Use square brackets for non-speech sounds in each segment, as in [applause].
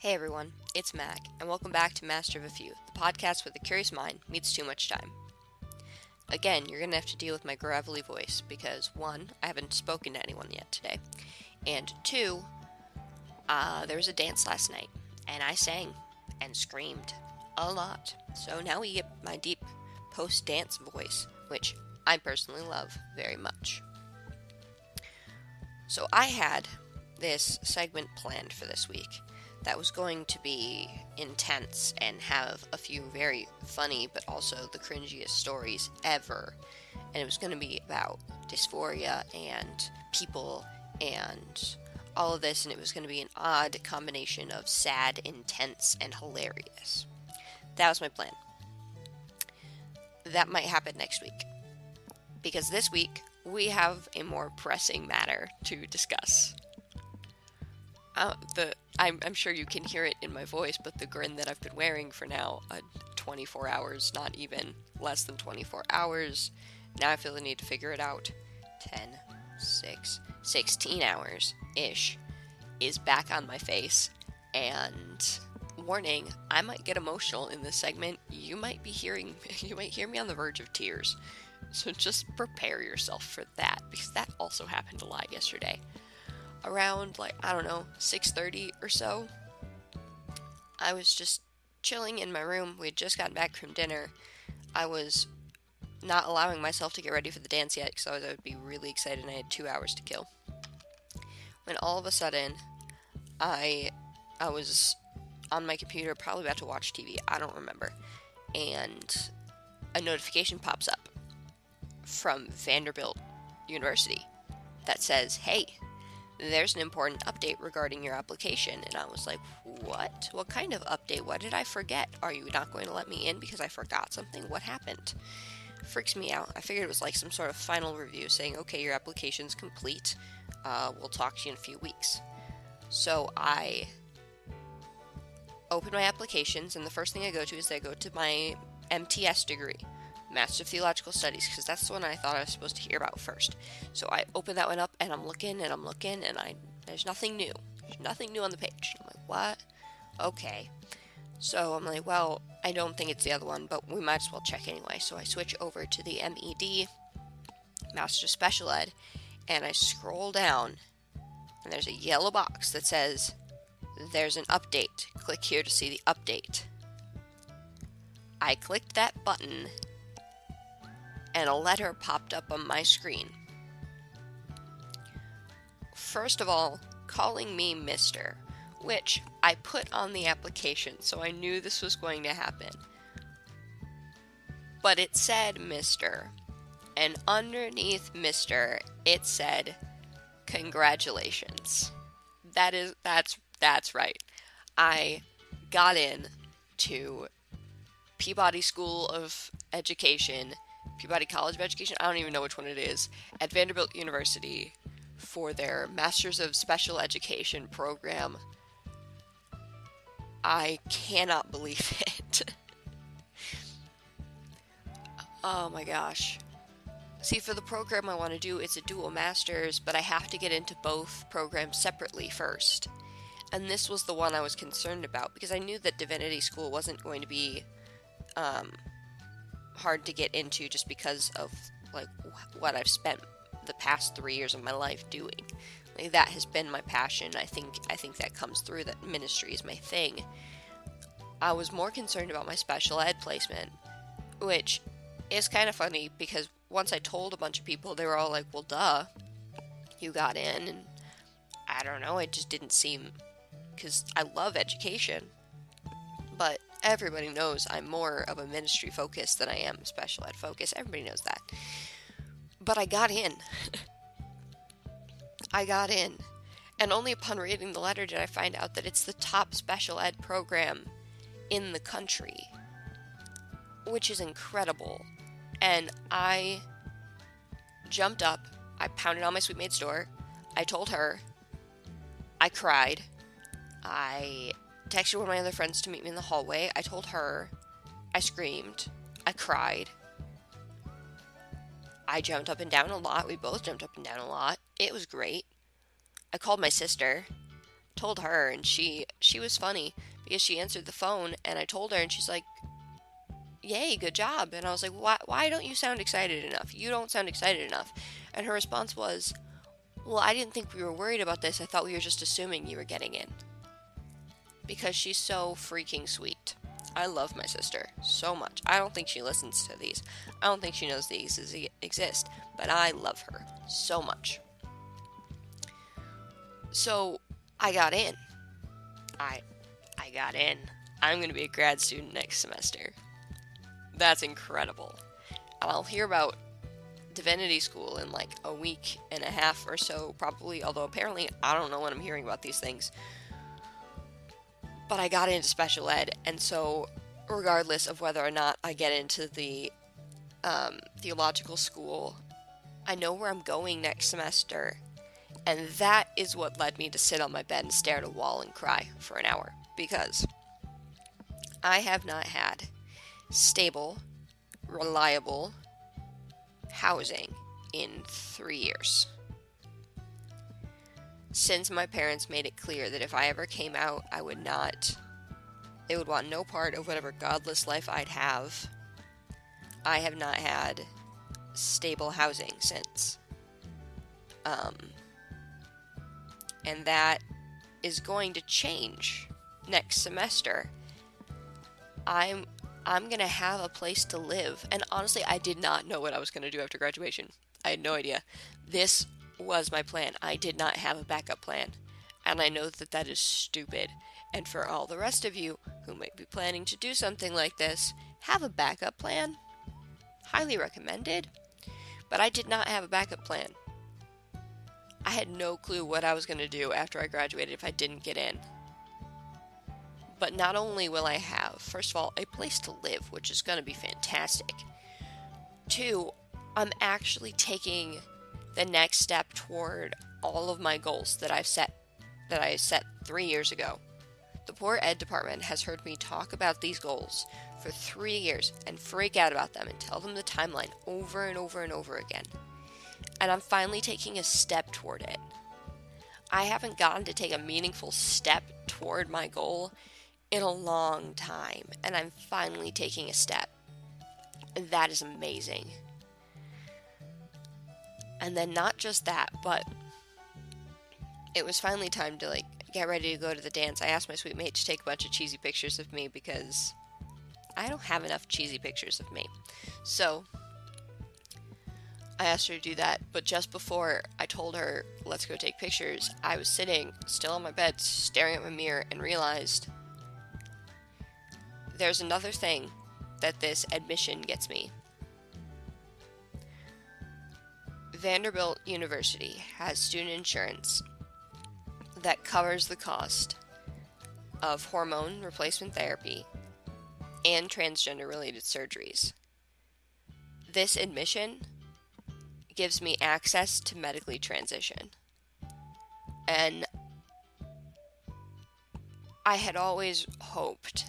Hey everyone, it's Mac, and welcome back to Master of a Few, the podcast where the curious mind meets too much time. Again, you're gonna have to deal with my gravelly voice because one, I haven't spoken to anyone yet today, and two, uh, there was a dance last night, and I sang and screamed a lot. So now we get my deep post dance voice, which I personally love very much. So I had this segment planned for this week that was going to be intense and have a few very funny but also the cringiest stories ever. And it was going to be about dysphoria and people and all of this, and it was going to be an odd combination of sad, intense, and hilarious. That was my plan. That might happen next week. Because this week, we have a more pressing matter to discuss. Uh, the I'm, I'm sure you can hear it in my voice, but the grin that I've been wearing for now uh, 24 hours, not even less than 24 hours. Now I feel the need to figure it out. 10, 6, 16 hours ish is back on my face. And warning, I might get emotional in this segment. You might be hearing, [laughs] you might hear me on the verge of tears. So just prepare yourself for that because that also happened a lot yesterday around like I don't know 6:30 or so. I was just chilling in my room. We had just gotten back from dinner. I was not allowing myself to get ready for the dance yet because I, was I would be really excited and I had two hours to kill. When all of a sudden, I I was on my computer, probably about to watch TV. I don't remember, and a notification pops up from Vanderbilt University that says, "Hey, there's an important update regarding your application. And I was like, what? What kind of update? What did I forget? Are you not going to let me in because I forgot something? What happened? Freaks me out. I figured it was like some sort of final review saying, okay, your application's complete. Uh, we'll talk to you in a few weeks. So I open my applications, and the first thing I go to is I go to my MTS degree. Master of Theological Studies because that's the one I thought I was supposed to hear about first. So I open that one up and I'm looking and I'm looking and I there's nothing new. There's nothing new on the page. I'm like, what? Okay. So I'm like, well, I don't think it's the other one, but we might as well check anyway. So I switch over to the MED, Master Special Ed, and I scroll down, and there's a yellow box that says, There's an update. Click here to see the update. I clicked that button and a letter popped up on my screen. First of all, calling me Mr., which I put on the application, so I knew this was going to happen. But it said Mr., and underneath Mr., it said congratulations. That is that's that's right. I got in to Peabody School of Education Peabody College of Education, I don't even know which one it is, at Vanderbilt University for their Masters of Special Education program. I cannot believe [laughs] it. oh my gosh. See, for the program I want to do, it's a dual master's, but I have to get into both programs separately first. And this was the one I was concerned about because I knew that Divinity School wasn't going to be um, hard to get into just because of like what I've spent the past three years of my life doing. Like, that has been my passion. I think I think that comes through that ministry is my thing. I was more concerned about my special ed placement, which is kind of funny because once I told a bunch of people, they were all like, "Well, duh, you got in," and I don't know. It just didn't seem because I love education, but everybody knows I'm more of a ministry focus than I am special ed focus. Everybody knows that. But I got in. [laughs] I got in. And only upon reading the letter did I find out that it's the top special ed program in the country, which is incredible. And I jumped up, I pounded on my suitemate's door, I told her, I cried, I texted one of my other friends to meet me in the hallway. I told her. I screamed. I cried. I jumped up and down a lot. We both jumped up and down a lot. It was great. I called my sister, told her, and she she was funny because she answered the phone and I told her, and she's like, Yay, good job. And I was like, why, why don't you sound excited enough? You don't sound excited enough. And her response was, Well, I didn't think we were worried about this. I thought we were just assuming you were getting in. Because she's so freaking sweet. I love my sister so much. I don't think she listens to these. I don't think she knows these exist, but I love her so much. So I got in. I I got in. I'm going to be a grad student next semester. That's incredible. I'll hear about divinity school in like a week and a half or so probably, although apparently I don't know when I'm hearing about these things. But I got into special ed, and so regardless of whether or not I get into the um, theological school, I know where I'm going next semester. And that is what led me to sit on my bed and stare at a wall and cry for an hour. Because I have not had stable, reliable housing in three years since my parents made it clear that if I ever came out, I would not, they would want no part of whatever godless life I'd have, I have not had stable housing since. Um, and that is going to change next semester. I'm I'm going to have a place to live. And honestly, I did not know what I was going to do after graduation. I had no idea. This was my plan. I did not have a backup plan. And I know that that is stupid. And for all the rest of you who might be planning to do something like this, have a backup plan. Highly recommended. But I did not have a backup plan. I had no clue what I was going to do after I graduated if I didn't get in. But not only will I have, first of all, a place to live, which is going to be fantastic. Two, I'm actually taking the next step toward all of my goals that I've set that I set 3 years ago. The poor ed department has heard me talk about these goals for 3 years and freak out about them and tell them the timeline over and over and over again. And I'm finally taking a step toward it. I haven't gotten to take a meaningful step toward my goal in a long time, and I'm finally taking a step. That is amazing. And then not just that, but it was finally time to like get ready to go to the dance. I asked my suitemate to take a bunch of cheesy pictures of me because I don't have enough cheesy pictures of me. So I asked her to do that, but just before I told her, let's go take pictures, I was sitting still on my bed, staring at my mirror, and realized there's another thing that this admission gets me. Vanderbilt University has student insurance that covers the cost of hormone replacement therapy and transgender related surgeries. This admission gives me access to medically transition. And I had always hoped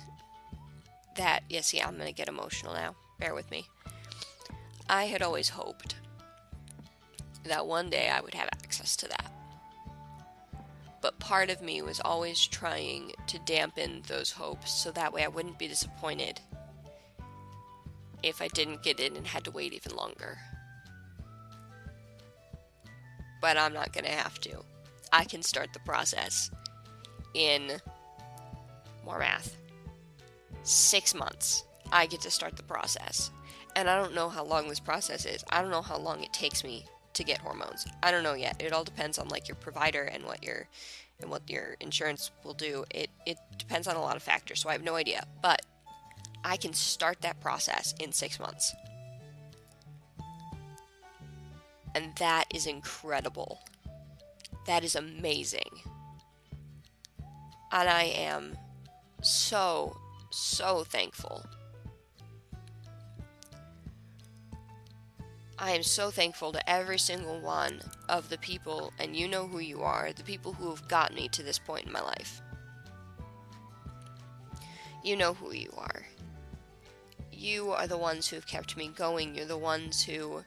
that, yes, yeah, I'm going to get emotional now. Bear with me. I had always hoped that one day I would have access to that. But part of me was always trying to dampen those hopes so that way I wouldn't be disappointed if I didn't get in and had to wait even longer. But I'm not going to have to. I can start the process in more math. Six months. I get to start the process. And I don't know how long this process is. I don't know how long it takes me to get hormones. I don't know yet. It all depends on like your provider and what your and what your insurance will do. It it depends on a lot of factors, so I have no idea. But I can start that process in 6 months. And that is incredible. That is amazing. And I am so so thankful I am so thankful to every single one of the people, and you know who you are, the people who have gotten me to this point in my life. You know who you are. You are the ones who have kept me going. You're the ones who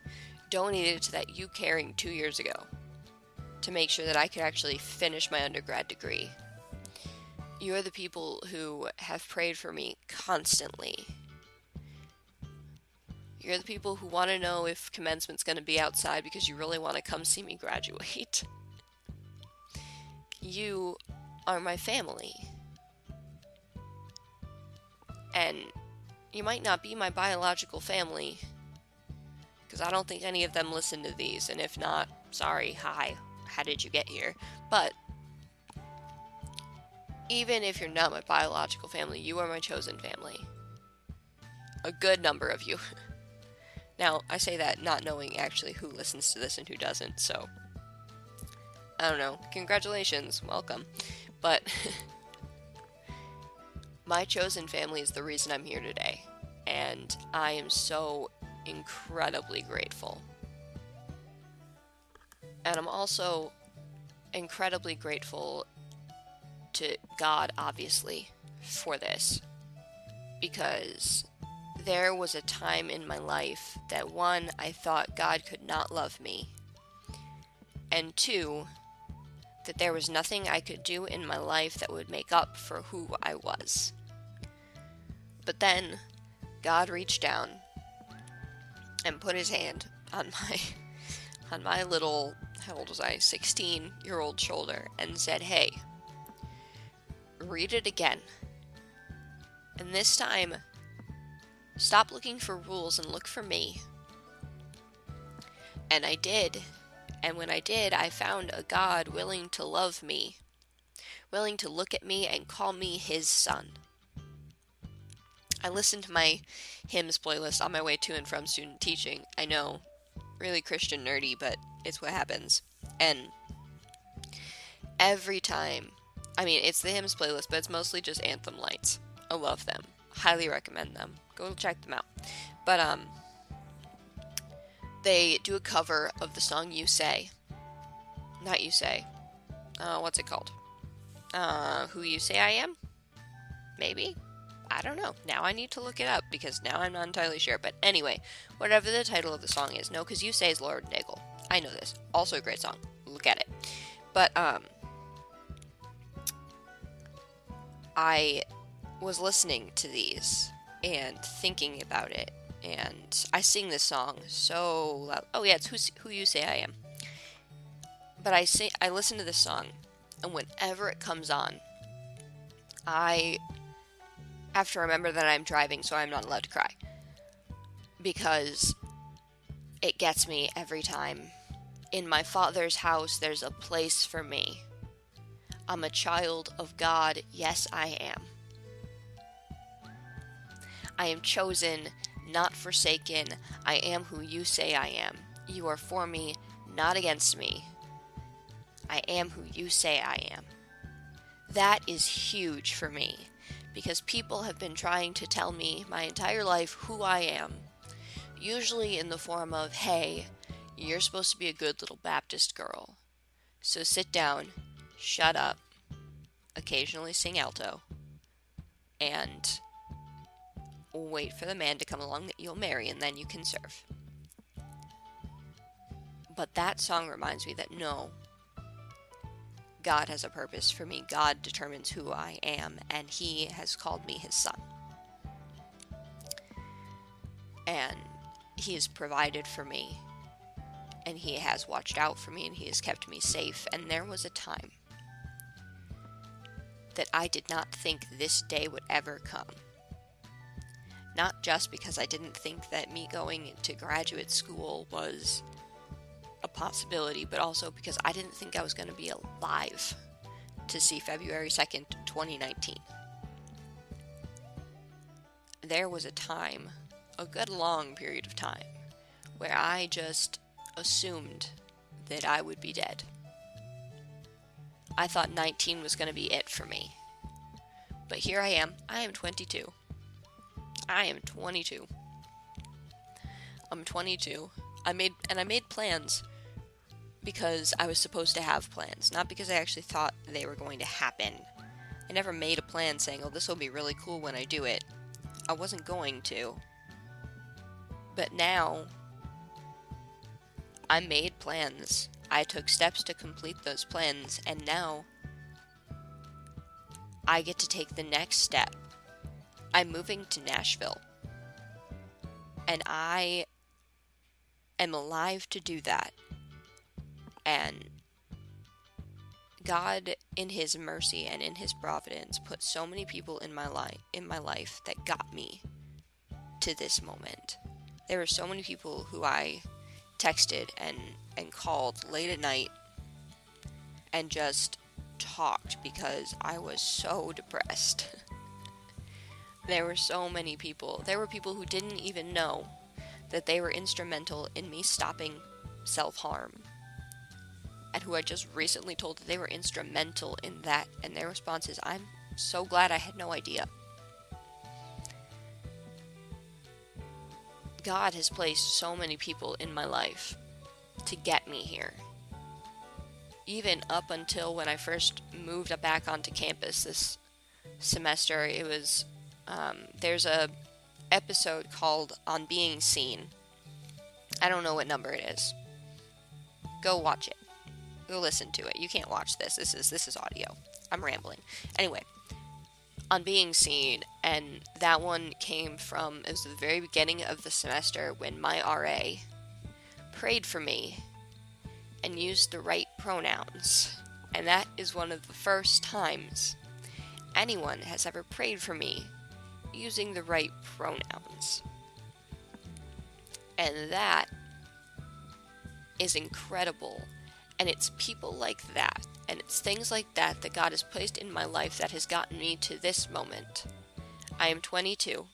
donated to that YouCaring two years ago to make sure that I could actually finish my undergrad degree. You're the people who have prayed for me constantly. You're the people who want to know if commencement's going to be outside because you really want to come see me graduate. [laughs] You are my family. And you might not be my biological family, because I don't think any of them listen to these, and if not, sorry, hi, how did you get here? But even if you're not my biological family, you are my chosen family. A good number of you. [laughs] now, I say that not knowing actually who listens to this and who doesn't, so. I don't know. Congratulations. Welcome. But. [laughs] my chosen family is the reason I'm here today. And I am so incredibly grateful. And I'm also incredibly grateful to God, obviously, for this. Because there was a time in my life that one, I thought God could not love me, and two, that there was nothing I could do in my life that would make up for who I was. But then, God reached down and put his hand on my [laughs] on my little how old was I? 16 year old shoulder and said, "Hey, read it again. And this time, stop looking for rules and look for me." And I did. And when I did, I found a God willing to love me, willing to look at me and call me his son. I listened to my hymns playlist on my way to and from student teaching. I know, really Christian nerdy, but it's what happens. And every time, I mean, it's the hymns playlist, but it's mostly just anthem lights. I love them. Highly recommend them. Go check them out. But um they do a cover of the song You Say. Not You Say. Uh, what's it called? Uh, Who You Say I Am? Maybe? I don't know. Now I need to look it up because now I'm not entirely sure. But anyway, whatever the title of the song is, no, because you say is Lauren Daigle. I know this. Also a great song. Look at it. But um, I was listening to these and thinking about it, and I sing this song so loud. Oh yeah, it's who who you say I am. But I say I listen to this song, and whenever it comes on, I have to remember that I'm driving, so I'm not allowed to cry. Because it gets me every time. In my Father's house, there's a place for me. I'm a child of God. Yes, I am. I am chosen, not forsaken. I am who you say I am. You are for me, not against me. I am who you say I am. That is huge for me because people have been trying to tell me my entire life who I am. Usually in the form of, hey, you're supposed to be a good little Baptist girl. So sit down, shut up, occasionally sing alto, and wait for the man to come along that you'll marry and then you can serve. But that song reminds me that no, God has a purpose for me. God determines who I am, and He has called me His son. And He has provided for me, and He has watched out for me, and He has kept me safe. And there was a time that I did not think this day would ever come. Not just because I didn't think that me going to graduate school was a possibility, but also because I didn't think I was going to be alive to see February 2nd, 2019. There was a time, a good long period of time, where I just assumed that I would be dead. I thought 19 was going to be it for me. But here I am. I am 22. I am 22. I'm 22. I made and I made plans because I was supposed to have plans, not because I actually thought they were going to happen. I never made a plan saying, oh, this will be really cool when I do it. I wasn't going to. But now, I made plans. I took steps to complete those plans, and now I get to take the next step. I'm moving to Nashville. And I am alive to do that. And God in his mercy and in his providence put so many people in my life in my life that got me to this moment. There were so many people who I texted and and called late at night and just talked because I was so depressed. [laughs] there were so many people. There were people who didn't even know that they were instrumental in me stopping self harm. And who I just recently told that they were instrumental in that. And their response is, I'm so glad I had no idea. God has placed so many people in my life to get me here. Even up until when I first moved back onto campus this semester, it was um, there's a episode called "On Being Seen." I don't know what number it is. Go watch it. Go listen to it. You can't watch this. This is this is audio. I'm rambling. Anyway, on being seen, and that one came from it was the very beginning of the semester when my RA prayed for me and used the right pronouns. And that is one of the first times anyone has ever prayed for me using the right pronouns. And that is incredible. And it's people like that, and it's things like that that God has placed in my life that has gotten me to this moment. I am 22.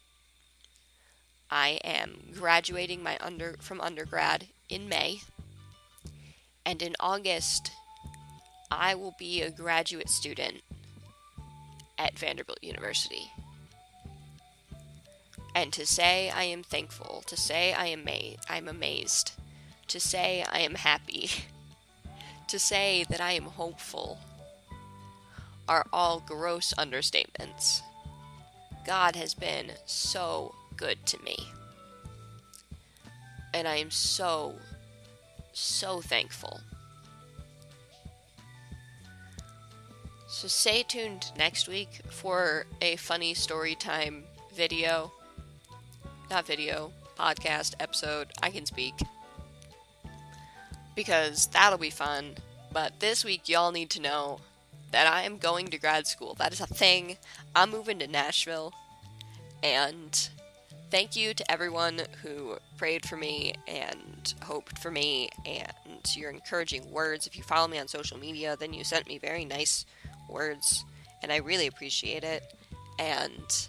I am graduating my under from undergrad in May. And in August, I will be a graduate student at Vanderbilt University. And to say I am thankful, to say I am ma- I'm amazed, to say I am happy, [laughs] to say that I am hopeful are all gross understatements. God has been so good to me. And I am so, so thankful. So stay tuned next week for a funny story time video. Not video, podcast, episode. I can speak. Because that'll be fun. But this week, y'all need to know that I am going to grad school. That is a thing. I'm moving to Nashville. And thank you to everyone who prayed for me and hoped for me and your encouraging words. If you follow me on social media, then you sent me very nice words, and I really appreciate it. And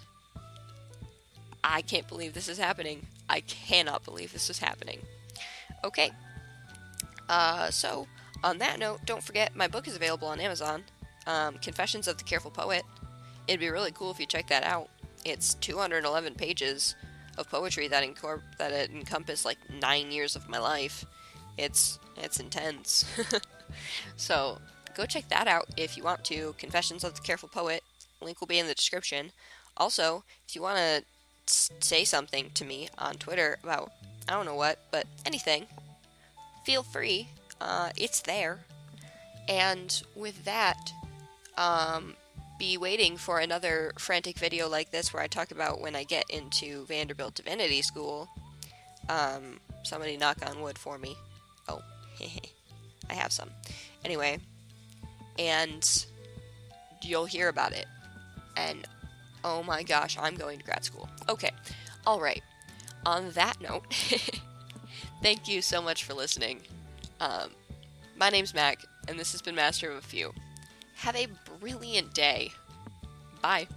I can't believe this is happening. I cannot believe this is happening. Okay. Uh, so, on that note, don't forget my book is available on Amazon um, Confessions of the Careful Poet. It'd be really cool if you check that out. It's 211 pages of poetry that incor- that it encompass like nine years of my life. It's it's intense. [laughs] so go check that out if you want to. Confessions of the Careful Poet. Link will be in the description. Also, if you want to say something to me on Twitter about I don't know what, but anything, feel free. Uh, it's there. And with that, um, be waiting for another frantic video like this where I talk about when I get into Vanderbilt Divinity School. Um, somebody knock on wood for me. Oh, [laughs] I have some. Anyway, and you'll hear about it. And oh my gosh, I'm going to grad school. Okay, alright. On that note, [laughs] thank you so much for listening. Um, my name's Mac, and this has been Master of a Few. Have a brilliant day. Bye.